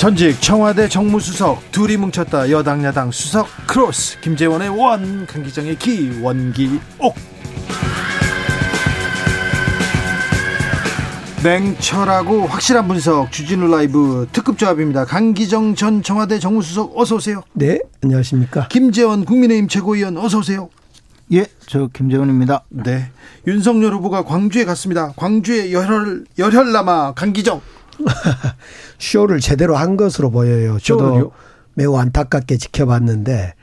전직 청와대 정무수석 둘이 뭉쳤다 여당 야당 수석 크로스 김재원의 원 강기정의 기 원기옥 냉철하고 확실한 분석 주진우 라이브 특급 조합입니다 강기정 전 청와대 정무수석 어서 오세요 네 안녕하십니까 김재원 국민의힘 최고위원 어서 오세요 예, 저 김재원입니다. 네. 윤석열 후보가 광주에 갔습니다. 광주의 열혈 열혈남아 강기정 쇼를 제대로 한 것으로 보여요. 저도 쇼를요? 매우 안타깝게 지켜봤는데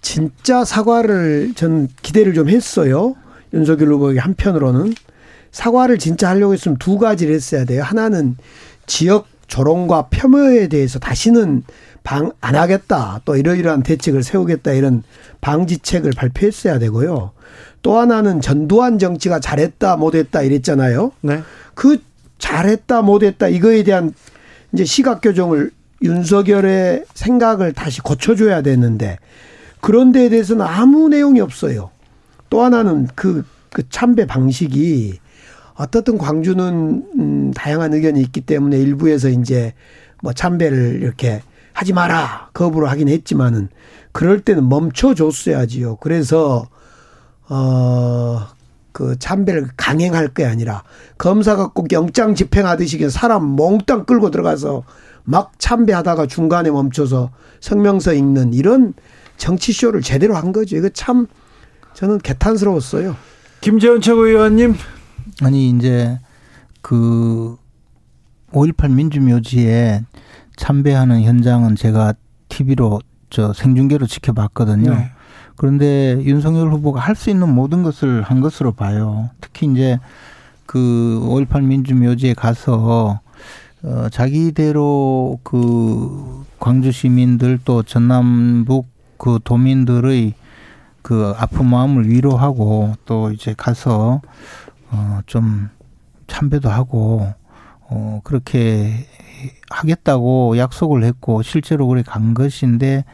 진짜 사과를 전 기대를 좀 했어요. 윤석열 후보에게 한편으로는 사과를 진짜 하려고 했으면 두 가지를 했어야 돼요. 하나는 지역 조롱과 폄훼에 대해서 다시는 방 안 하겠다. 또 이러이러한 대책을 세우겠다 이런 방지책을 발표했어야 되고요. 또 하나는 전두환 정치가 잘했다 못했다 이랬잖아요. 네. 그 잘했다 못했다 이거에 대한 이제 시각 교정을 윤석열의 생각을 다시 고쳐줘야 되는데 그런 데에 대해서는 아무 내용이 없어요. 또 하나는 그, 그 참배 방식이 어떻든 광주는 음, 다양한 의견이 있기 때문에 일부에서 이제 뭐 참배를 이렇게 하지 마라 거부를 하긴 했지만은 그럴 때는 멈춰 줬어야지요. 그래서 어 그 참배를 강행할 게 아니라 검사가 꼭 영장 집행하듯이 그냥 사람 몽땅 끌고 들어가서 막 참배하다가 중간에 멈춰서 성명서 읽는 이런 정치 쇼를 제대로 한 거죠. 이거 참 저는 개탄스러웠어요. 김재원 최고위원님 아니 이제 그 5.18 민주묘지에 참배하는 현장은 제가 TV로 저 생중계로 지켜봤거든요. 네. 그런데 윤석열 후보가 할 수 있는 모든 것을 한 것으로 봐요. 특히 이제 그 5.18 민주묘지에 가서 어 자기대로 그 광주 시민들 또 전남북 그 도민들의 그 아픈 마음을 위로하고 또 이제 가서 어 좀 참배도 하고 어 그렇게 하겠다고 약속을 했고 실제로 그래 간 것인데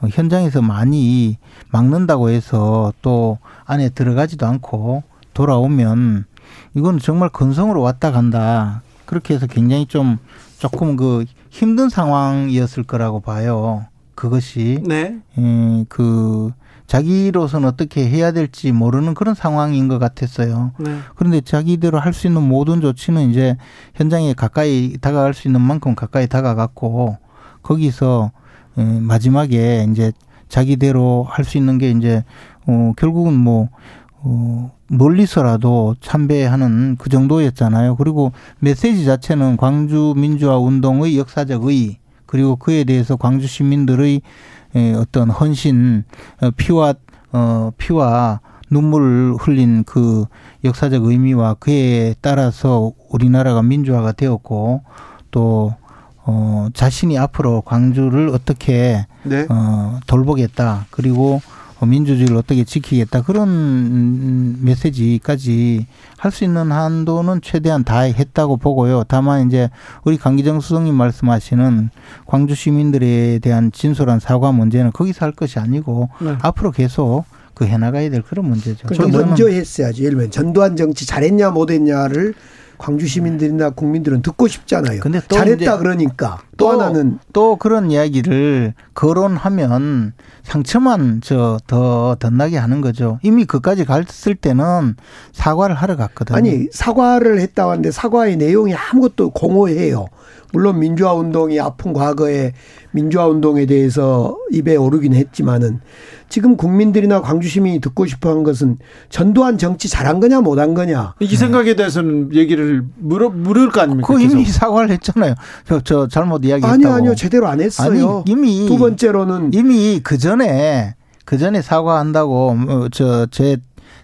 어, 현장에서 많이 막는다고 해서 또 안에 들어가지도 않고 돌아오면 이건 정말 건성으로 왔다 간다. 그렇게 해서 굉장히 좀 조금 그 힘든 상황이었을 거라고 봐요. 그것이 네. 예, 그 자기로서는 어떻게 해야 될지 모르는 그런 상황인 것 같았어요. 네. 그런데 자기대로 할 수 있는 모든 조치는 이제 현장에 가까이 다가갈 수 있는 만큼 가까이 다가갔고 거기서 예, 마지막에 이제 자기대로 할 수 있는 게 이제 어 결국은 뭐 어, 멀리서라도 참배하는 그 정도였잖아요. 그리고 메시지 자체는 광주 민주화 운동의 역사적 의 그리고 그에 대해서 광주 시민들의 에, 어떤 헌신, 어, 피와 어 피와 눈물을 흘린 그 역사적 의미와 그에 따라서 우리나라가 민주화가 되었고 또 어, 자신이 앞으로 광주를 어떻게 네. 어, 돌보겠다. 그리고 어, 민주주의를 어떻게 지키겠다. 그런 음, 메시지까지 할 수 있는 한도는 최대한 다 했다고 보고요. 다만 이제 우리 강기정 수석님 말씀하시는 광주 시민들에 대한 진솔한 사과 문제는 거기서 할 것이 아니고 네. 앞으로 계속 그 해나가야 될 그런 문제죠. 그러니까 먼저 했어야지. 예를 들면 전두환 정치 잘했냐 못했냐를 광주 시민들이나 국민들은 듣고 싶잖아요. 근데 또 잘했다 그러니까 또, 또 하나는 또 그런 이야기를 거론하면 상처만 저 더 덧나게 하는 거죠. 이미 그까지 갔을 때는 사과를 하러 갔거든요. 아니 사과를 했다고 하는데 사과의 내용이 아무것도 공허해요. 물론 민주화 운동이 아픈 과거에 민주화 운동에 대해서 입에 오르긴 했지만은 지금 국민들이나 광주 시민이 듣고 싶어 한 것은 전두환 정치 잘한 거냐 못한 거냐. 이 생각에 대해서는 얘기를 물어 물을 거 아닙니까? 그 이미 계속. 사과를 했잖아요. 저, 저 잘못 이야기했다고. 아니요, 아니요. 제대로 안 했어요. 아니, 이미 두 번째로는 이미 그 전에 그 전에 사과한다고 어, 저제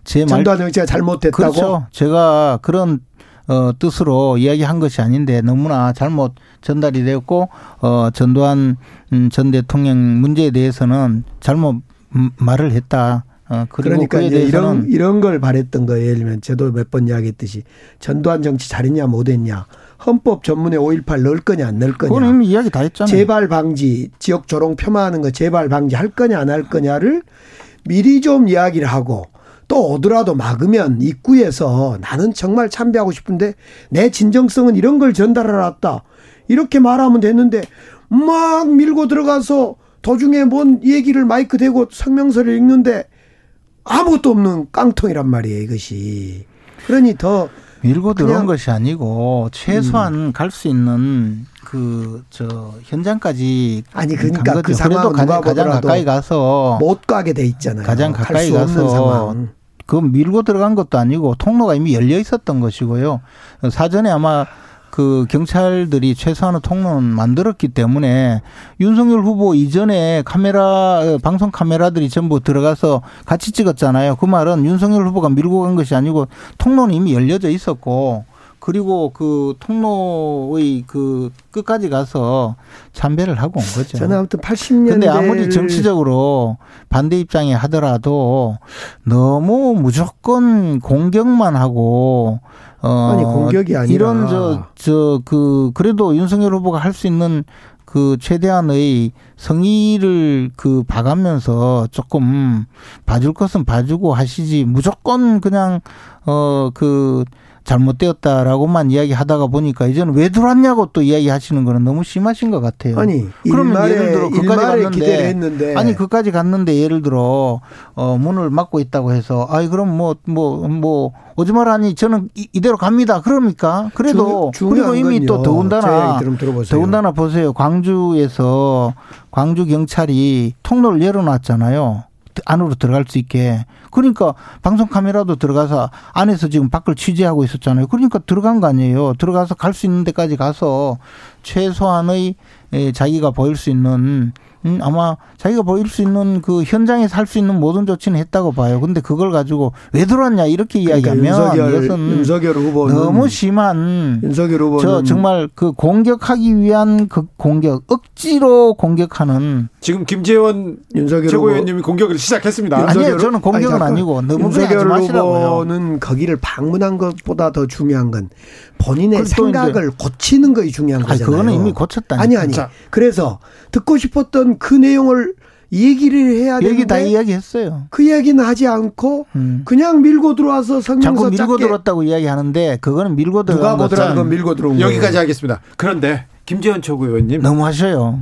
제 말. 전두환 정치가 잘못됐다고. 그렇죠. 제가 그런 어, 뜻으로 이야기한 것이 아닌데 너무나 잘못 전달이 되었고 어, 전두환 음, 전 대통령 문제에 대해서는 잘못 음, 말을 했다. 어, 그러니까 이런 이런 걸 바랬던 거예요. 예를 들면 저도 몇 번 이야기했듯이 전두환 정치 잘했냐 못했냐 헌법 전문에 5.18 넣을 거냐 안 넣을 그건 거냐 이미 이야기 다 했잖아요. 재발 방지 지역 조롱 폄하하는 거 재발 방지 할 거냐 안 할 거냐를 미리 좀 이야기를 하고 또 오더라도 막으면 입구에서 나는 정말 참배하고 싶은데 내 진정성은 이런 걸 전달해놨다. 이렇게 말하면 됐는데 막 밀고 들어가서 도중에 뭔 얘기를 마이크 대고 성명서를 읽는데 아무것도 없는 깡통이란 말이에요, 이것이. 그러니 더 밀고 들어온 음. 것이 아니고 최소한 갈수 있는 그 저 현장까지 아니, 그러니까 간그 그래도 가장, 가장 가까이 가서 못 가게 돼 있잖아요. 가장 갈 가까이 수 없는 가서 상황. 그 밀고 들어간 것도 아니고 통로가 이미 열려 있었던 것이고요. 사전에 아마 그 경찰들이 최소한의 통로는 만들었기 때문에 윤석열 후보 이전에 카메라 어, 방송 카메라들이 전부 들어가서 같이 찍었잖아요. 그 말은 윤석열 후보가 밀고 간 것이 아니고 통로는 이미 열려져 있었고 그리고 그 통로의 그 끝까지 가서 참배를 하고 온 거죠. 저는 아무튼 80년대 근데 아무리 정치적으로 반대 입장에 하더라도 너무 무조건 공격만 하고 어 아니, 공격이 아니라. 이런 저 저 그 그래도 윤석열 후보가 할 수 있는 그 최대한의 성의를 그 봐가면서 조금 봐줄 것은 봐주고 하시지 무조건 그냥 어그 잘못되었다라고만 이야기하다가 보니까 이제는 왜 들어왔냐고 또 이야기하시는 거는 너무 심하신 것 같아요. 아니 그러면 예를 들어 그까지 갔는데 했는데 아니 그까지 갔는데 예를 들어 어 문을 막고 있다고 해서 아이 그럼 뭐 뭐뭐 오지 말라니 저는 이, 이대로 갑니다. 그럽니까? 그래도 중- 그리고 이미 또 건요. 제 더군다나. 더군다나 보세요. 광주에서 광주 경찰이 통로를 열어놨잖아요. 안으로 들어갈 수 있게. 그러니까 방송 카메라도 들어가서 안에서 지금 밖을 취재하고 있었잖아요. 그러니까 들어간 거 아니에요. 들어가서 갈 수 있는 데까지 가서 최소한의 에, 자기가 보일 수 있는 음, 아마 자기가 보일 수 있는 그 현장에서 할 수 있는 모든 조치는 했다고 봐요. 근데 그걸 가지고 왜 들어왔냐 이렇게 그러니까 이야기하면 윤석열, 이것은 윤석열 후보는 너무 심한 윤석열 후보는 저 정말 그 공격하기 위한 그 공격 억지로 공격하는 지금 김재원 윤석열 후보 최고위원님이 공격을 시작했습니다. 윤석열 아니에요 후- 저는 공격은 아니. 아니 고 너무 윤석열 마시라고요. 후보는 거기를 방문한 것보다 더 중요한 건 본인의 생각을 고치는 것이 중요한 아니 거잖아요. 그거는 이미 고쳤다니까. 아니 아니. 자. 그래서 듣고 싶었던 그 내용을 얘기를 해야 얘기 다 되는데 이야기했어요. 그 이야기는 하지 않고 음. 그냥 밀고 들어와서 성명서 자꾸 밀고 들었다고 이야기하는데 그거는 밀고 누가 들어간 보더라도 밀고 들어온 거예요. 여기까지 하겠습니다. 그런데 김재원 최고위원님 너무 하셔요.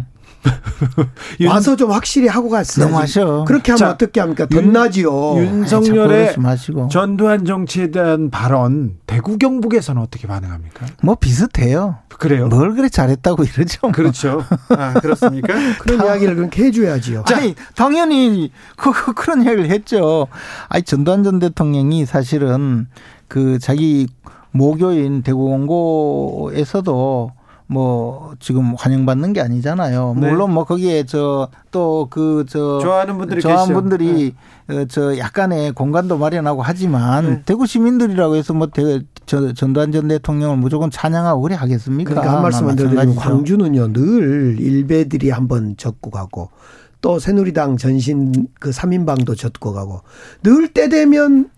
윤- 와서 좀 확실히 하고 갔어요. 너무 하셔. 그렇게 하면 자, 어떻게 합니까? 윤- 덧나지요. 윤석열의 마시고. 전두환 정치에 대한 발언 대구 경북에서는 어떻게 반응합니까? 뭐 비슷해요. 그래요? 뭘 그래 잘했다고 이러죠. 뭐. 그렇죠. 아, 그렇습니까? 그런 이야기를 그렇게 해줘야지요. 아니 당연히 그, 그 그런 이야기를 했죠. 아니 전두환 전 대통령이 사실은 그 자기 모교인 대구 원고에서도 뭐 지금 환영받는 게 아니잖아요. 네. 물론 뭐 거기에 저 또 그저 좋아하는 분들이 좋아하는 계시죠. 분들이 어, 저 약간의 공간도 마련하고 하지만 네. 대구 시민들이라고 해서 뭐 대, 저, 전두환 전 대통령을 무조건 찬양하고 그래 하겠습니까? 그러니까 한 말씀만 드리면. 광주는요 늘 일베들이 한번 젖고 가고 또 새누리당 전신 그 3인방도 젖고 가고 늘 때 되면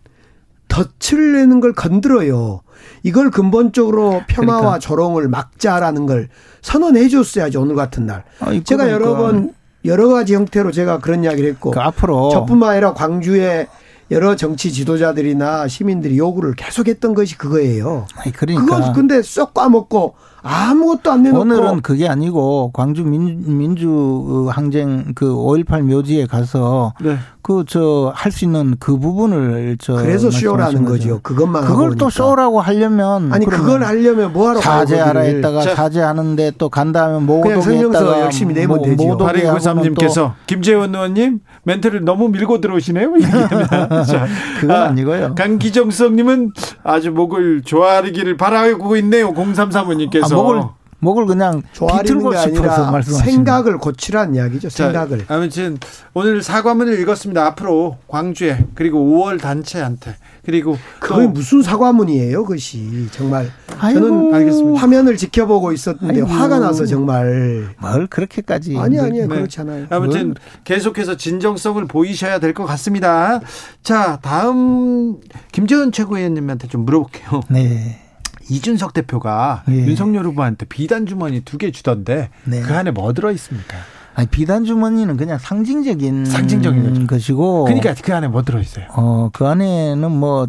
덫을 내는 걸 건드려요. 이걸 근본적으로 폄하와 그러니까. 조롱을 막자라는 걸 선언해 줬어야죠 오늘 같은 날. 아니, 제가 여러 그러니까 번 여러 가지 형태로 제가 그런 이야기를 했고 그 앞으로 저뿐만 아니라 광주의 여러 정치 지도자들이나 시민들이 요구를 계속했던 것이 그거예요. 아니, 그러니까 그거 근데 쏙 까먹고 아무것도 안 내놓고 오늘은 그게 아니고 광주 민, 민주 항쟁 그 5.18 묘지에 가서 네. 그저 할 수 있는 그 부분을 저 그래서 쇼라는 거죠. 그것만 하고 그걸 또. 쇼라고 하려면 아니 그걸 하려면 뭐하러 사죄하라. 했다가 자. 사죄하는데 또 간 다음에 그냥 모독에 설명서 했다가 열심히 내면 모- 되지요. 모독에 하고는 또 8293님께서 김재원 의원님 멘트를 너무 밀고 들어오시네요. 자, 그건 아, 아니고요. 강기정성님은 아주 목을 조아리기를 바라고 있네요. 0335님께서. 아, 목을 목을 그냥 비틀고 게 싶어서 아니라 말씀하시는 생각을 고치란 이야기죠. 생각을. 자, 아무튼 오늘 사과문을 읽었습니다. 앞으로 광주에 그리고 5월 단체한테 그리고 그게 또 무슨 사과문이에요, 그것이 정말. 아이고. 저는 알겠습니다. 화면을 지켜보고 있었는데 아이고. 화가 나서 정말. 뭘 그렇게까지 아니 아니요 네. 그렇잖아요. 아무튼 계속해서 진정성을 보이셔야 될 것 같습니다. 자, 다음 김재원 최고위원님한테 좀 물어볼게요. 네. 이준석 대표가 예. 윤석열 후보한테 비단 주머니 두 개 주던데 네. 그 안에 뭐 들어 있습니까? 아니 비단 주머니는 그냥 상징적인 상징적인 거죠. 것이고 그러니까 그 안에 뭐 들어 있어요? 어, 그 안에는 뭐,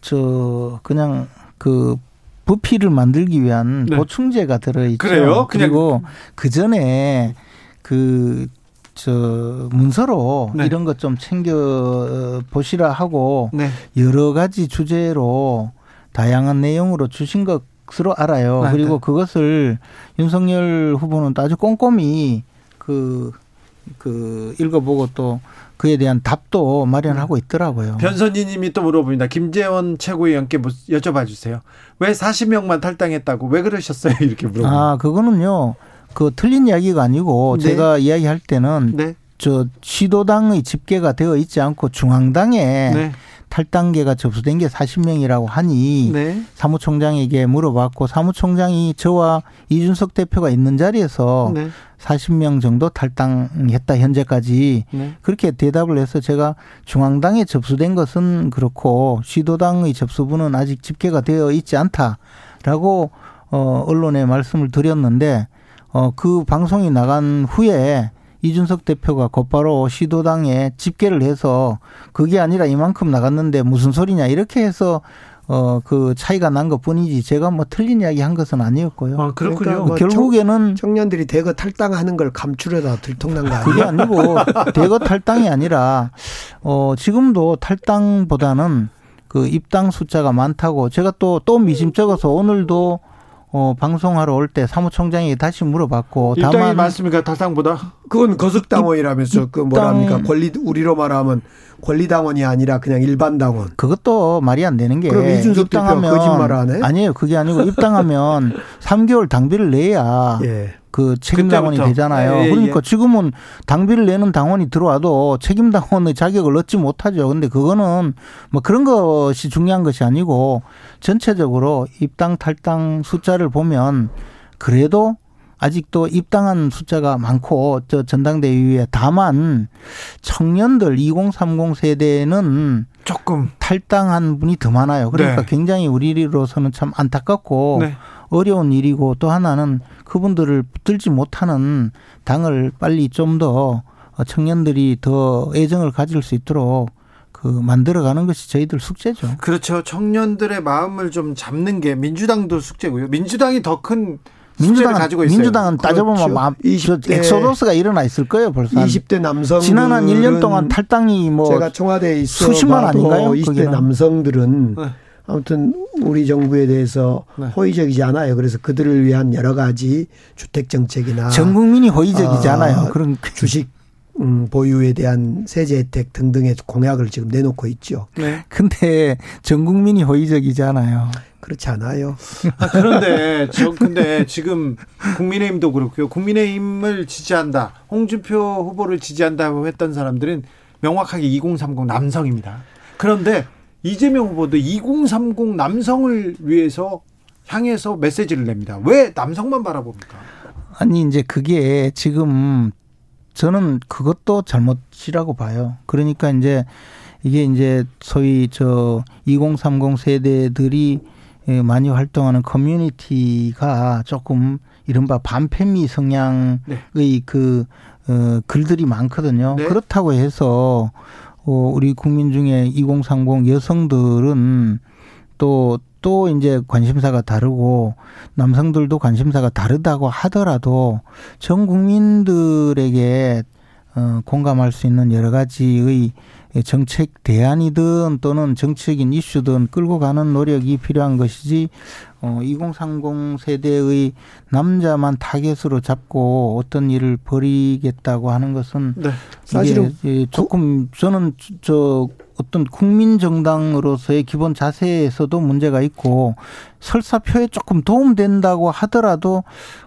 저, 그냥 그 부피를 만들기 위한 네. 보충제가 들어 있죠. 그래요? 그냥- 그리고 그 전에 그, 저, 문서로 네. 이런 것 좀 챙겨 보시라 하고 네. 여러 가지 주제로 다양한 내용으로 주신 것으로 알아요. 네, 그리고 네. 그것을 윤석열 후보는 또 아주 꼼꼼히 그, 그 읽어보고 또 그에 대한 답도 마련하고 있더라고요. 변선희 님이 또 물어봅니다. 김재원 최고위원께 뭐 여쭤봐 주세요. 왜 40명만 탈당했다고 왜 그러셨어요? 이렇게 물어봅니다. 아, 그거는요. 그 틀린 이야기가 아니고 네. 제가 이야기할 때는 네. 저 시도당의 집계가 되어 있지 않고 중앙당에 네. 탈당계가 접수된 게 40명이라고 하니 네. 사무총장에게 물어봤고 사무총장이 저와 이준석 대표가 있는 자리에서 네. 40명 정도 탈당했다 현재까지 네. 그렇게 대답을 해서 제가 중앙당에 접수된 것은 그렇고 시도당의 접수분은 아직 집계가 되어 있지 않다라고 어 언론에 말씀을 드렸는데 어그 방송이 나간 후에 이준석 대표가 곧바로 시도당에 집계를 해서 그게 아니라 이만큼 나갔는데 무슨 소리냐 이렇게 해서 어 그 차이가 난 것 뿐이지 제가 뭐 틀린 이야기 한 것은 아니었고요. 아, 그렇군요. 그러니까 뭐 결국에는 청 년들이 대거 탈당하는 걸 감추려다 들통난 거 그게 아니에요? 아니고 대거 탈당이 아니라 어 지금도 탈당보다는 그 입당 숫자가 많다고 제가 또 또 미심쩍어서 오늘도 어 방송하러 올 때 사무총장이 다시 물어봤고 다만 많습니까? 탈당보다? 그건 거석당원이라면서 그 뭐랍니까 입당- 권리 우리로 말하면 권리당원이 아니라 그냥 일반 당원. 그것도 말이 안 되는 게 그럼 이준석 대표가 거짓말을 하네? 아니에요 그게 아니고 입당하면 3개월 당비를 내야 예. 그 책임 당원이. 되잖아요. 예, 예, 그러니까 예. 지금은 당비를 내는 당원이 들어와도 책임 당원의 자격을 얻지 못하죠. 근데 그거는 뭐 그런 것이 중요한 것이 아니고 전체적으로 입당 탈당 숫자를 보면 그래도 아직도 입당한 숫자가 많고 저 전당대회에 다만 청년들 2030 세대는 조금. 탈당한 분이 더 많아요. 그러니까 네. 굉장히 우리로서는 참 안타깝고 네. 어려운 일이고 또 하나는 그분들을 붙들지 못하는 당을 빨리 좀 더 청년들이 더 애정을 가질 수 있도록 그 만들어가는 것이 저희들 숙제죠. 그렇죠. 청년들의 마음을 좀 잡는 게 민주당도 숙제고요. 민주당이 더큰 숙제를 민주당은 가지고 있어요. 민주당은 따져보면 그렇죠. 마- 저 20대 엑소더스가 일어나 있을 거예요 벌써. 한 20대 남성 지난 한 1년 동안 탈당이 뭐 제가 청와대에 있어 수십만 아닌가요? 20대 거기는? 남성들은 네. 아무튼 우리 정부에 대해서 네. 호의적이지 않아요. 그래서 그들을 위한 여러 가지 주택 정책이나 전 국민이 호의적이지 아, 않아요. 그런 주식 음, 보유에 대한 세제 혜택 등등의 공약을 지금 내놓고 있죠. 네. 근데 전 국민이 호의적이지 않아요. 그렇지 않아요. 아, 그런데 저 근데 지금 국민의힘도 그렇고요. 국민의힘을 지지한다. 홍준표 후보를 지지한다고 했던 사람들은 명확하게 2030 남성입니다. 그런데 이재명 후보도 2030 남성을 위해서 향해서 메시지를 냅니다. 왜 남성만 바라봅니까? 아니 이제 그게 지금 저는 그것도 잘못이라고 봐요. 그러니까 이제 이게 이제 소위 저 2030 세대들이 예, 많이 활동하는 커뮤니티가 조금 이른바 반패미 성향의 네. 그 어, 글들이 많거든요. 네. 그렇다고 해서 어, 우리 국민 중에 2030 여성들은 또, 또 이제 관심사가 다르고 남성들도 관심사가 다르다고 하더라도 전 국민들에게 어, 공감할 수 있는 여러 가지의 정책 대안이든 또는 정치적인 이슈든 끌고 가는 노력이 필요한 것이지 어, 2030 세대의 남자만 타겟으로 잡고 어떤 일을 벌이겠다고 하는 것은 네. 사실은 이게 예, 조금 저는 저 어떤 국민 정당으로서의 기본 자세에서도 문제가 있고 설사 표에 조금 도움된다고 하더라도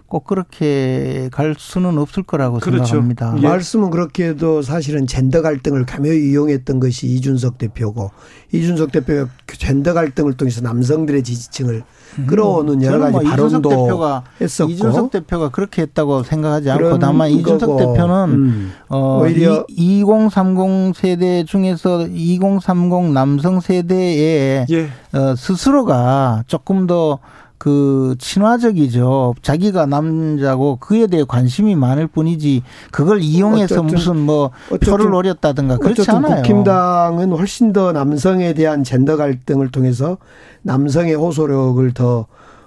꼭 그렇게 갈 수는 없을 거라고 그렇죠. 생각합니다. 예. 말씀은 그렇게 해도 사실은 젠더 갈등을 가묘히 이용했던 것이 이준석 대표고 이준석 대표가 그 젠더 갈등을 통해서 남성들의 지지층을 음. 끌어오는 여러 가지 뭐 발언도 대표가, 했었고 이준석 대표가 그렇게 했다고 생각하지 않고 다만 이준석 대표는 음. 어, 오히려 2030 세대 중에서 2030 남성 세대에 예. 어, 스스로가 조금 더 그 친화적이죠. 자기가 남자고 그에 대해 관심이 많을 뿐이지 그걸 이용해서 무슨 뭐 표를 노렸다든가 그렇지 않아요. 국힘당은 훨씬 더 남성에 대한 젠더 갈등을 통해서 남성의 호소력을 더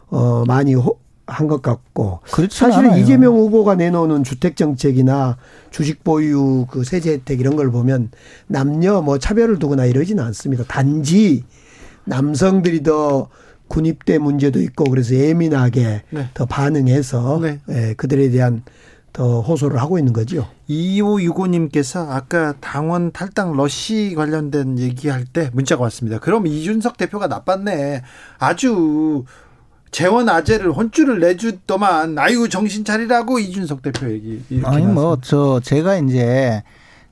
어, 많이 한것 같고 사실은 않아요. 이재명 후보가 내놓는 주택 정책이나 주식 보유 그 세제 혜택 이런 걸 보면 남녀 뭐 차별을 두거나 이러지는 않습니다. 단지 남성들이 더 군입대 문제도 있고 그래서 예민하게 네. 더 반응해서 네. 예, 그들에 대한 더 호소를 하고 있는 거죠. 2565님께서 아까 당원 탈당 러시 관련된 얘기할 때 문자가 왔습니다. 그럼 이준석 대표가 나빴네. 아주 재원 아재를 혼쭐을 내주더만 아이고 정신 차리라고 이준석 대표 얘기. 아니 뭐 저 제가 이제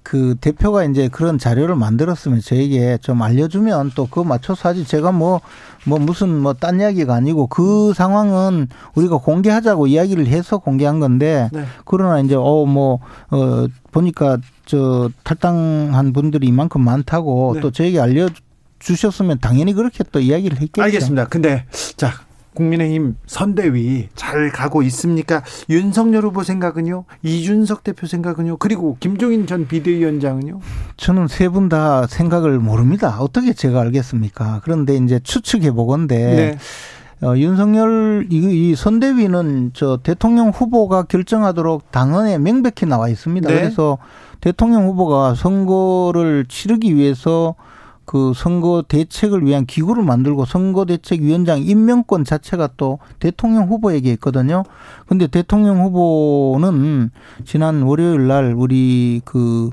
그 대표가 이제 그런 자료를 만들었으면 저에게 좀 알려주면 또 그거 맞춰서 하지 제가 뭐뭐 뭐 무슨 뭐 딴 이야기가 아니고 그 상황은 우리가 공개하자고 이야기를 해서 공개한 건데 네. 그러나 이제 어 뭐어 어, 보니까 저 탈당한 분들이 이만큼 많다고 네. 또 저에게 알려 주셨으면 당연히 그렇게 또 이야기를 했겠죠. 알겠습니다. 근데 자 국민의힘 선대위 잘 가고 있습니까? 윤석열 후보 생각은요? 이준석 대표 생각은요? 그리고 김종인 전 비대위원장은요? 저는 세 분 다 생각을 모릅니다. 어떻게 제가 알겠습니까? 그런데 이제 추측해 보건데 네. 어, 윤석열 이, 이 선대위는 저 대통령 후보가 결정하도록 당헌에 명백히 나와 있습니다. 네. 그래서 대통령 후보가 선거를 치르기 위해서 그 선거 대책을 위한 기구를 만들고 선거 대책 위원장 임명권 자체가 또 대통령 후보에게 있거든요. 근데 대통령 후보는 지난 월요일 날 우리 그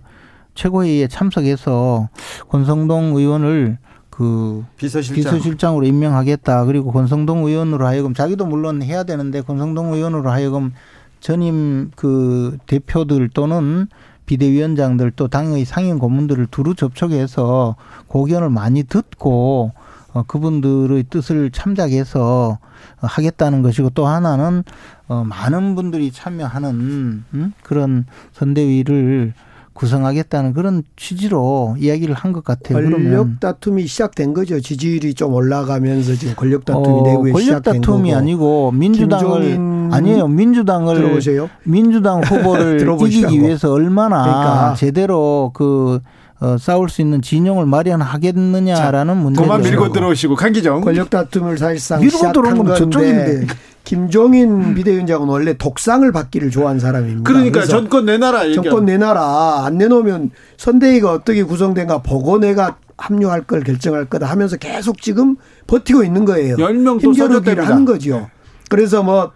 최고회의에 참석해서 권성동 의원을 그 비서실장. 으로 임명하겠다. 그리고 권성동 의원으로 하여금 자기도 물론 해야 되는데 권성동 의원으로 하여금 전임 그 대표들 또는 비대위원장들 또 당의 상임 고문들을 두루 접촉해서 고견을 많이 듣고 어, 그분들의 뜻을 참작해서 하겠다는 것이고 또 하나는 어, 많은 분들이 참여하는 음? 그런 선대위를 구성하겠다는 그런 취지로 이야기를 한 것 같아요. 권력 그러면. 다툼이 시작된 거죠. 지지율이 좀 올라가면서 지금 권력 다툼이 어, 내부에 권력 시작된 다툼이 거고. 아니고 민주당을 아니에요. 민주당을 들어보세요. 민주당 후보를 이기기 위해서 얼마나 그러니까. 제대로 그 어, 싸울 수 있는 진영을 마련하겠느냐라는 문제. 그만 밀고 들어오시고 강 기정. 권력 다툼을 사실상 밀고 들어온 건 저쪽인데. 김종인 비대위원장은 원래 독상을 받기를 좋아하는 사람입니다. 그러니까 정권 내놔라. 정권 내놔라. 안 내놓으면 선대위가 어떻게 구성된가 보고 내가 합류할 걸 결정할 거다 하면서 계속 지금 버티고 있는 거예요. 10명 힘겨루기를 하는 거죠. 그래서 뭐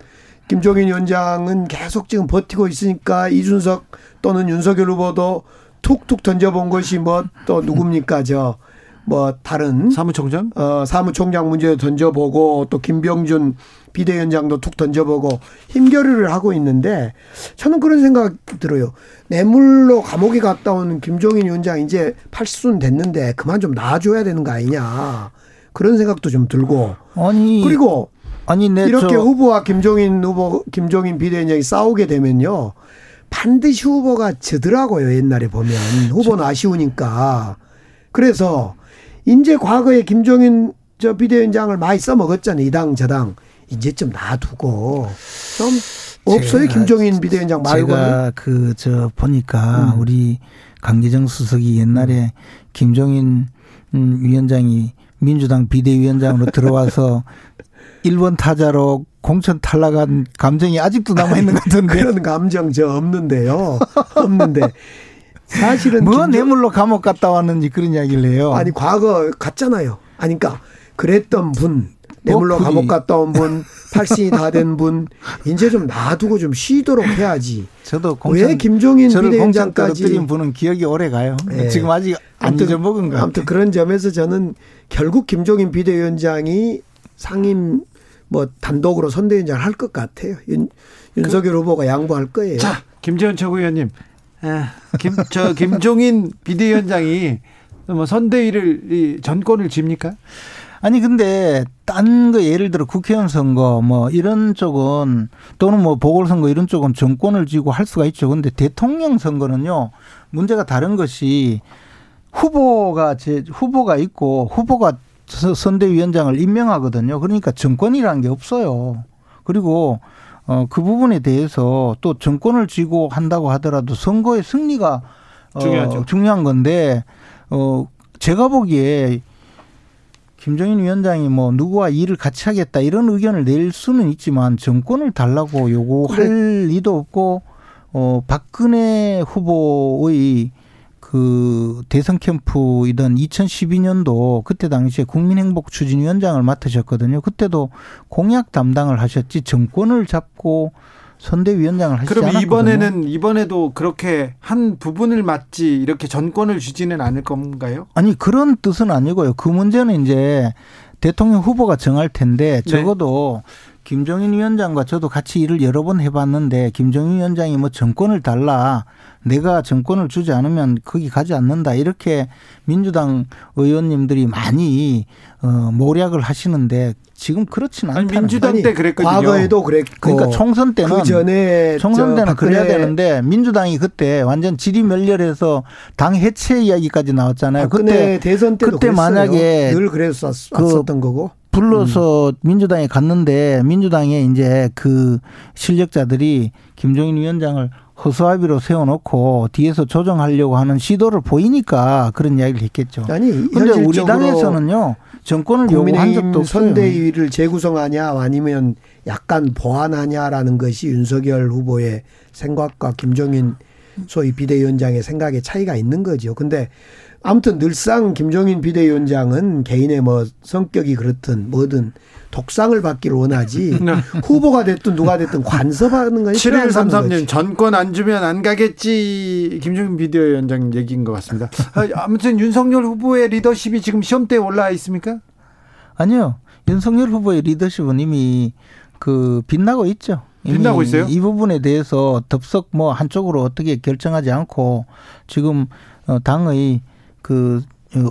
김종인 위원장은 계속 지금 버티고 있으니까 이준석 또는 윤석열 후보도 툭툭 던져본 것이 뭐 또 누굽니까 저 뭐 다른 사무총장 어 사무총장 문제도 던져보고 또 김병준 비대위원장도 툭 던져보고 힘겨루를 하고 있는데 저는 그런 생각 들어요. 뇌물로 감옥에 갔다 온 김종인 위원장 이제 80순 됐는데 그만 좀 놔줘야 되는 거 아니냐 그런 생각도 좀 들고 아니 그리고 아니 이렇게 후보와 김종인 후보 김종인 비대위원장이 싸우게 되면요 반드시 후보가 지더라고요. 옛날에 보면 후보는 아쉬우니까. 그래서 이제 과거에 김종인 저 비대위원장을 많이 써먹었잖아요. 이당 저당 이제 좀 놔두고 좀 없어요. 김종인 비대위원장 말고는. 제가 그 저 보니까 음. 우리 강기정 수석이 옛날에 음. 김종인 음, 위원장이 민주당 비대위원장으로 들어와서 1번 타자로 공천 탈락한 감정이 아직도 남아 있는 것 같은데 그런 감정 저 없는데요. 없는데 사실은 뭐 김정... 뇌물로 감옥 갔다 왔는지 그런 이야기를 해요. 아니 과거 갔잖아요. 아니 그러니까 그랬던 분 뇌물로 뭐 감옥 갔다 온 분, 팔신이 다 된 분, 이제 좀 놔두고 좀 쉬도록 해야지. 저도 공천, 왜 김종인 비대위원장까지 떨어뜨린 분은 기억이 오래 가요. 예. 지금 아직 안 잊어먹은 것 아무튼. 그런 점에서 저는 결국 김종인 비대위원장이 상임 뭐 단독으로 선대위원장을 할 것 같아요. 윤, 윤석열 후보가 양보할 거예요. 자, 김재원 최고위원님. 아, 김, 저 김종인 비대위원장이 뭐 선대위를 이 전권을 집니까? 아니 근데 딴 거 예를 들어 국회의원 선거 뭐 이런 쪽은 또는 뭐 보궐선거 이런 쪽은 정권을 쥐고 할 수가 있죠. 근데 대통령 선거는요 문제가 다른 것이 후보가 제 후보가 있고 후보가 서- 선대위원장을 임명하거든요. 그러니까 정권이라는 게 없어요. 그리고 어 그 부분에 대해서 또 정권을 쥐고 한다고 하더라도 선거의 승리가 어, 중요하죠. 중요한 건데 어 제가 보기에 김정인 위원장이 뭐 누구와 일을 같이 하겠다 이런 의견을 낼 수는 있지만 정권을 달라고 요구할 리도 없고 어 박근혜 후보의 그 대선 캠프이던 2012년도 그때 당시에 국민행복추진위원장을 맡으셨거든요. 그때도 공약 담당을 하셨지 정권을 잡고 선대위원장을 하시지 그럼 않았거든요. 이번에는 이번에도 그렇게 한 부분을 맡지 이렇게 전권을 주지는 않을 건가요? 아니 그런 뜻은 아니고요. 그 문제는 이제 대통령 후보가 정할 텐데 네. 적어도 김정인 위원장과 저도 같이 일을 여러 번 해봤는데 김정인 위원장이 뭐 정권을 달라 내가 정권을 주지 않으면 거기 가지 않는다 이렇게 민주당 의원님들이 많이 어, 모략을 하시는데 지금 그렇지는 아니, 않다는 민주당 아니, 때 그랬거든요. 과거에도 그랬고. 그러니까 총선 때는 그 전에 총선 때는 저 그래야 되는데 민주당이 그때 완전 질의멸렬해서 당 해체 이야기까지 나왔잖아요. 그때 대선 때도 그때 그랬어요. 만약에 늘 왔- 그 거고. 불러서 민주당에 갔는데 민주당에 이제 그 실력자들이 김종인 위원장을 허수아비로 세워놓고 뒤에서 조정하려고 하는 시도를 보이니까 그런 이야기를 했겠죠. 아니 근데 우리 당에서는요 정권을 요구한 적도 없어요. 선대위를 재구성하냐 아니면 약간 보완하냐라는 것이 윤석열 후보의 생각과 김종인 소위 비대위원장의 생각의 차이가 있는 거죠. 근데 아무튼 늘상 김종인 비대위원장은 개인의 뭐 성격이 그렇든 뭐든 독상을 받기를 원하지 네. 후보가 됐든 누가 됐든 관섭하는 건 싫어한다는 7133님 거지. 전권 안 주면 안 가겠지 김종인 비대위원장 얘기인 것 같습니다. 아, 아무튼 윤석열 후보의 리더십이 지금 시험대에 올라와 있습니까? 아니요. 윤석열 후보의 리더십은 이미 그 빛나고 있죠. 빛나고 있어요? 이 부분에 대해서 덥석 뭐 한쪽으로 어떻게 결정하지 않고 지금 어, 당의 그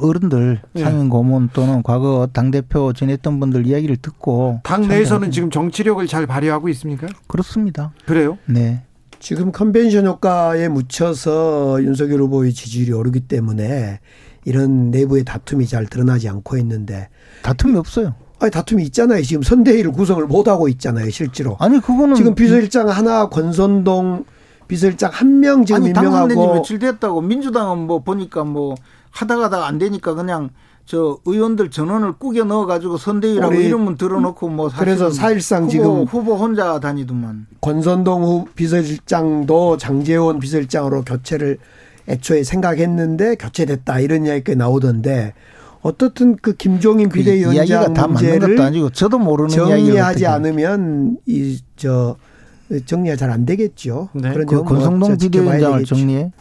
어른들 예. 상임 고문 또는 과거 당 대표 지냈던 분들 이야기를 듣고 당 내에서는 지금 정치력을 잘 발휘하고 있습니까? 그렇습니다. 그래요? 네. 지금 컨벤션 효과에 묻혀서 윤석열 후보의 지지율이 오르기 때문에 이런 내부의 다툼이 잘 드러나지 않고 있는데 다툼이 없어요. 아니 다툼이 있잖아요. 지금 선대위를 구성을 못 하고 있잖아요. 실제로. 아니 그거는 지금 비서실장 하나 권선동 비서실장 한 명 지금 아니 당선된 지 임명하고 며칠 됐다고 민주당은 뭐 보니까 뭐 하다가 하다가 안 되니까 그냥 저 의원들 전원을 꾸겨 넣어 가지고 선대위라고 이름은 들어놓고 뭐 그래서 사실상 후보, 지금 후보 혼자 다니더만 권선동 후 비서실장도 장재원 비서실장으로 교체를 애초에 생각했는데 교체됐다 이런 이야기가 나오던데 어떻든 그 김종인 그 비대위원장 다 맞는 문제를 것도 아니고 저도 모르는 정리하지 않으면 이 저 정리가 잘 안 되겠죠. 네. 그런 그뭐 권성동 비대위원장을. 정리해.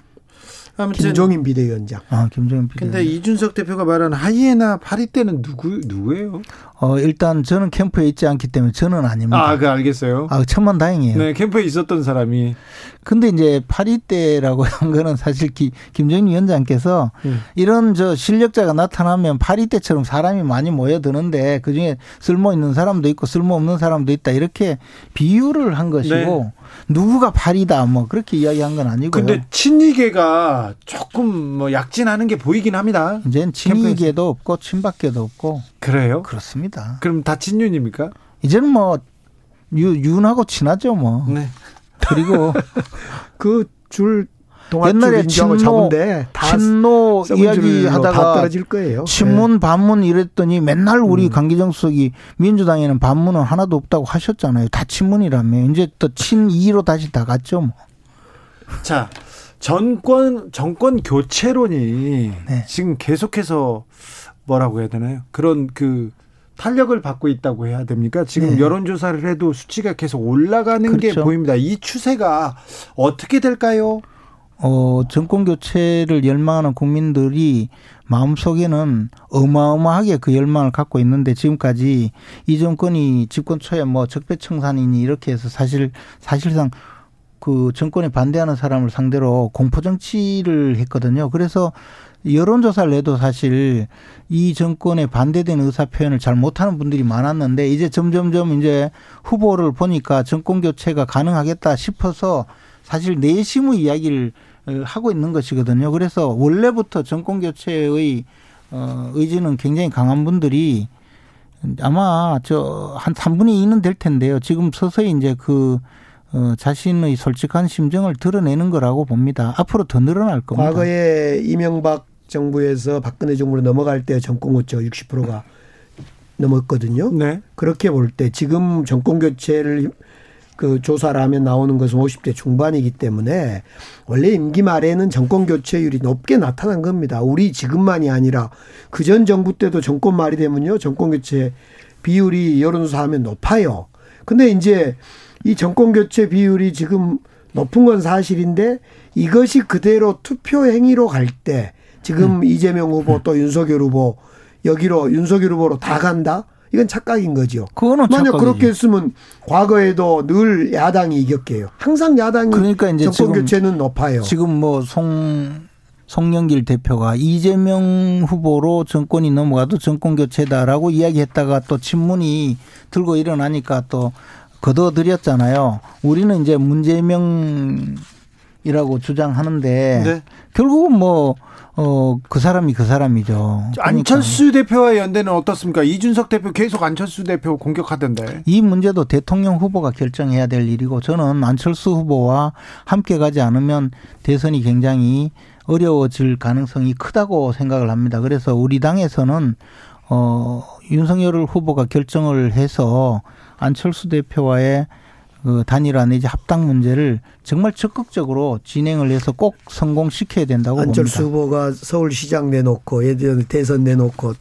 아무튼 김종인 비대위원장. 아 김정인 비대위원. 근데 이준석 대표가 말한 하이에나 파리 때는 누구 누구예요? 어 일단 저는 캠프에 있지 않기 때문에 저는 아닙니다. 아, 그 알겠어요. 아 천만 다행이에요. 네, 캠프에 있었던 사람이 근데 이제 파리 때라고 한 거는 사실 기, 김정인 위원장께서 음. 이런 저 실력자가 나타나면 파리 때처럼 사람이 많이 모여드는데 그 중에 쓸모 있는 사람도 있고 쓸모 없는 사람도 있다 이렇게 비유를 한 것이고 네. 누구가 파리다 뭐 그렇게 이야기한 건 아니고요. 근데 친이계가 조금 뭐 약진하는 게 보이긴 합니다. 이제는 친이계도 없고 친박계도 없고 그래요? 그렇습니다. 그럼 다 친윤입니까? 이제는 뭐 유, 윤하고 친하죠 뭐. 네. 그리고 그 줄 옛날에 친노- 잡은데 다 친노 이야기하다가 떨어질 거예요. 친문 반문 이랬더니 맨날 우리 음. 강기정 수석이 민주당에는 반문은 하나도 없다고 하셨잖아요. 다 친문이라며. 이제 또 친이로 다시 다 갔죠. 뭐. 자, 정권 정권 교체론이 네. 지금 계속해서 뭐라고 해야 되나요? 그런 그 탄력을 받고 있다고 해야 됩니까? 지금 네. 여론조사를 해도 수치가 계속 올라가는 게 그렇죠. 보입니다. 이 추세가 어떻게 될까요? 어, 정권 교체를 열망하는 국민들이 마음속에는 어마어마하게 그 열망을 갖고 있는데 지금까지 이 정권이 집권 초에 뭐 적폐청산이니 이렇게 해서 사실 사실상 그 정권에 반대하는 사람을 상대로 공포 정치를 했거든요. 그래서 여론조사를 내도 사실 이 정권에 반대되는 의사 표현을 잘 못하는 분들이 많았는데 이제 점점점 이제 후보를 보니까 정권 교체가 가능하겠다 싶어서 사실 내심의 이야기를 어, 하고 있는 것이거든요. 그래서 원래부터 정권 교체의 어, 의지는 굉장히 강한 분들이 아마 저 한 3분의 2는 될 텐데요. 지금 서서히 이제 그 어, 자신의 솔직한 심정을 드러내는 거라고 봅니다. 앞으로 더 늘어날 겁니다. 과거에 이명박 정부에서 박근혜 정부로 넘어갈 때 정권 고체 60%가 넘었거든요. 네. 그렇게 볼 때 지금 정권 교체를 그 조사를 하면 나오는 것은 50대 중반이기 때문에 원래 임기 말에는 정권 교체율이 높게 나타난 겁니다. 우리 지금만이 아니라 그 전 정부 때도 정권 말이 되면요. 정권 교체 비율이 여론조사 하면 높아요. 근데 이제 이 정권 교체 비율이 지금 높은 건 사실인데 이것이 그대로 투표 행위로 갈 때 지금 이재명 후보 또 윤석열 후보 여기로 윤석열 후보로 다 간다? 이건 착각인 거죠. 그거는 만약 착각이지. 그렇게 했으면 과거에도 늘 야당이 이겼게요. 항상 야당이 그러니까 이제 정권 지금 교체는 높아요. 지금 뭐송 송영길 대표가 이재명 후보로 정권이 넘어가도 정권 교체다라고 이야기했다가 또 친문이 들고 일어나니까 또 거둬들였잖아요. 우리는 이제 문재명 이라고 주장하는데 네. 결국은 뭐 어, 그 사람이 그 사람이죠. 그러니까 안철수 대표와 연대는 어떻습니까? 이준석 대표 계속 안철수 대표 공격하던데. 이 문제도 대통령 후보가 결정해야 될 일이고 저는 안철수 후보와 함께 가지 않으면 대선이 굉장히 어려워질 가능성이 크다고 생각을 합니다. 그래서 우리 당에서는 어 윤석열 후보가 결정을 해서 안철수 대표와의 그 단일화 내지 합당 문제를 정말 적극적으로 진행을 해서 꼭 성공시켜야 된다고 안철수 봅니다. 후보가 서울시장 내놓고 예전 대선 내놓고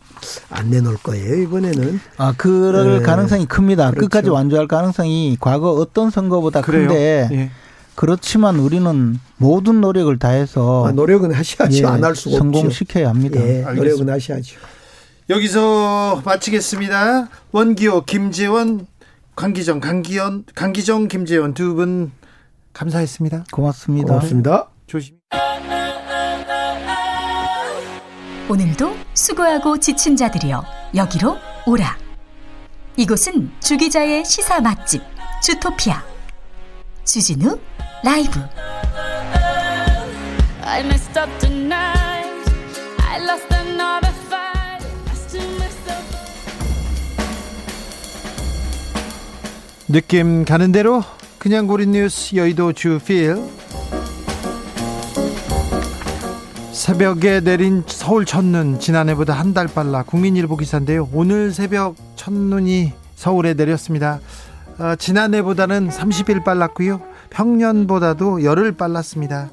안 내놓을 거예요 이번에는. 아, 그럴 네. 가능성이 큽니다. 그렇죠. 끝까지 완주할 가능성이 과거 어떤 선거보다 그래요? 큰데 예. 그렇지만 우리는 모든 노력을 다해서 아, 노력은 하셔야죠. 예, 안할 수가 없죠. 성공시켜야 합니다. 예. 노력은 하셔야죠. 여기서 마치겠습니다. 원기호, 김재원, 강기정, 강기현, 강기정, 김재원 두 분 감사했습니다. 고맙습니다. 고맙습니다. 조심. 오늘도 수고하고 지친 자들이여 여기로 오라. 이곳은 주기자의 시사 맛집 주토피아 주진우 라이브 I messed up tonight. I lost another 느낌 가는 대로 그냥 고린 뉴스 여의도 주필. 새벽에 내린 서울 첫눈 지난해보다 한 달 빨라 국민일보 기사인데요. 오늘 새벽 첫눈이 서울에 내렸습니다. 어, 지난해보다는 30일 빨랐고요. 평년보다도 열흘 빨랐습니다.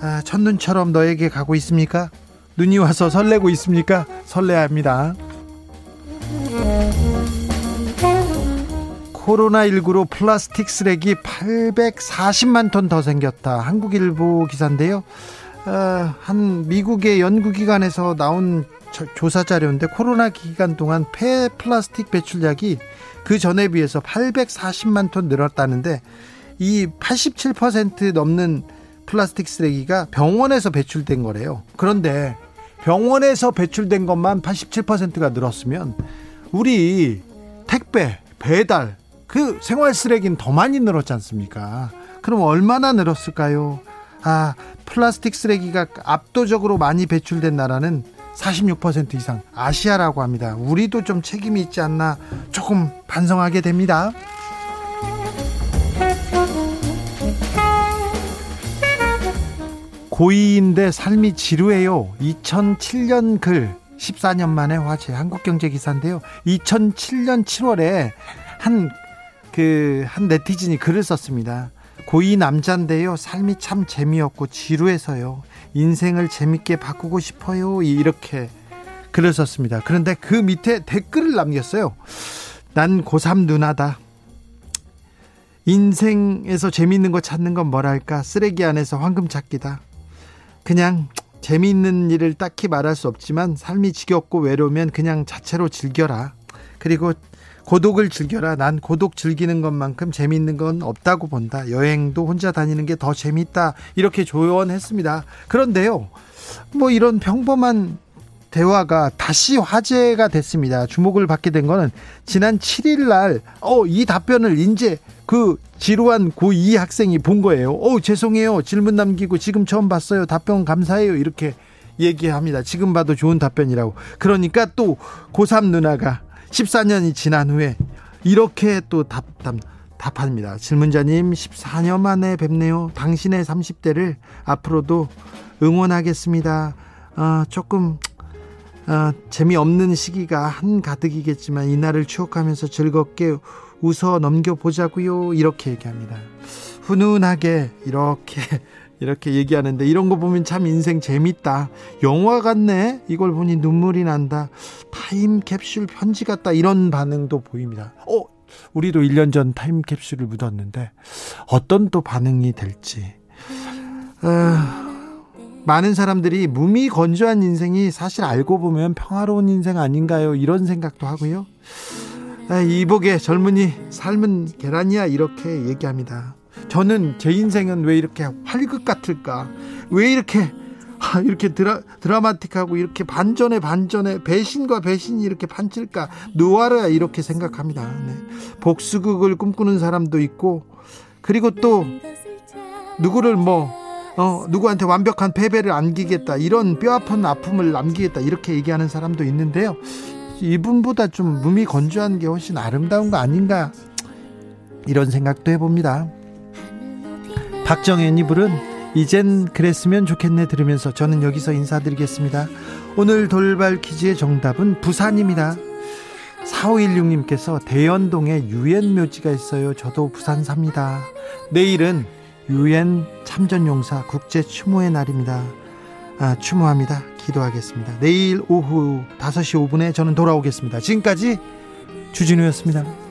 아, 첫눈처럼 너에게 가고 있습니까? 눈이 와서 설레고 있습니까? 설레야 합니다 코로나19로 플라스틱 쓰레기 840만 톤 더 생겼다. 한국일보 기사인데요. 어, 한 미국의 연구기관에서 나온 저- 조사 자료인데 코로나 기간 동안 폐 플라스틱 배출량이 그 전에 비해서 840만 톤 늘었다는데 이 87% 넘는 플라스틱 쓰레기가 병원에서 배출된 거래요. 그런데 병원에서 배출된 것만 87%가 늘었으면 우리 택배, 배달, 그 생활 쓰레기는 더 많이 늘었지 않습니까? 그럼 얼마나 늘었을까요? 아, 플라스틱 쓰레기가 압도적으로 많이 배출된 나라는 46% 이상 아시아라고 합니다. 우리도 좀 책임이 있지 않나 조금 반성하게 됩니다. 고2인데 삶이 지루해요. 2007년 글 14년 만에 화제 한국경제 기사인데요. 2007년 7월에 한 그 한 네티즌이 글을 썼습니다. 고2 남자인데요. 삶이 참 재미없고 지루해서요. 인생을 재밌게 바꾸고 싶어요. 이렇게 글을 썼습니다. 그런데 그 밑에 댓글을 남겼어요. 난 고3 누나다. 인생에서 재미있는 거 찾는 건 뭐랄까 쓰레기 안에서 황금 찾기다. 그냥 재미있는 일을 딱히 말할 수 없지만 삶이 지겹고 외로우면 그냥 자체로 즐겨라. 그리고 고독을 즐겨라. 난 고독 즐기는 것만큼 재미있는 건 없다고 본다. 여행도 혼자 다니는 게 더 재밌다. 이렇게 조언했습니다. 그런데요. 뭐 이런 평범한 대화가 다시 화제가 됐습니다. 주목을 받게 된 거는 지난 7일 날, 어, 이 답변을 이제 그 지루한 고2 학생이 본 거예요. 어, 죄송해요. 질문 남기고 지금 처음 봤어요. 답변 감사해요. 이렇게 얘기합니다. 지금 봐도 좋은 답변이라고. 그러니까 또 고3 누나가 14년이 지난 후에 이렇게 또 답, 답, 답합니다. 질문자님 14년 만에 뵙네요. 당신의 30대를 앞으로도 응원하겠습니다. 아, 조금 아, 재미없는 시기가 한가득이겠지만 이날을 추억하면서 즐겁게 웃어 넘겨보자고요. 이렇게 얘기합니다. 훈훈하게 이렇게 이렇게 얘기하는데 이런 거 보면 참 인생 재밌다. 영화 같네. 이걸 보니 눈물이 난다. 타임캡슐 편지 같다. 이런 반응도 보입니다. 어, 우리도 1년 전 타임캡슐을 묻었는데 어떤 또 반응이 될지. 어, 많은 사람들이 무미건조한 인생이 사실 알고 보면 평화로운 인생 아닌가요? 이런 생각도 하고요. 아, 이복의 젊은이 삶은 계란이야 이렇게 얘기합니다. 저는 제 인생은 왜 이렇게 활극 같을까? 왜 이렇게 아, 이렇게 드라, 드라마틱하고 이렇게 반전에 반전에 배신과 배신이 이렇게 판칠까? 누아르야 이렇게 생각합니다. 네. 복수극을 꿈꾸는 사람도 있고 그리고 또 누구를 뭐 어, 누구한테 완벽한 패배를 안기겠다 이런 뼈아픈 아픔을 남기겠다 이렇게 얘기하는 사람도 있는데요. 이분보다 좀 몸이 건조한 게 훨씬 아름다운 거 아닌가 이런 생각도 해봅니다. 박정현이 부른 이젠 그랬으면 좋겠네 들으면서 저는 여기서 인사드리겠습니다. 오늘 돌발 퀴즈의 정답은 부산입니다. 4516님께서 대연동에 유엔 묘지가 있어요. 저도 부산 삽니다. 내일은 유엔 참전용사 국제 추모의 날입니다. 아, 추모합니다. 기도하겠습니다. 내일 오후 5시 5분에 저는 돌아오겠습니다. 지금까지 주진우였습니다.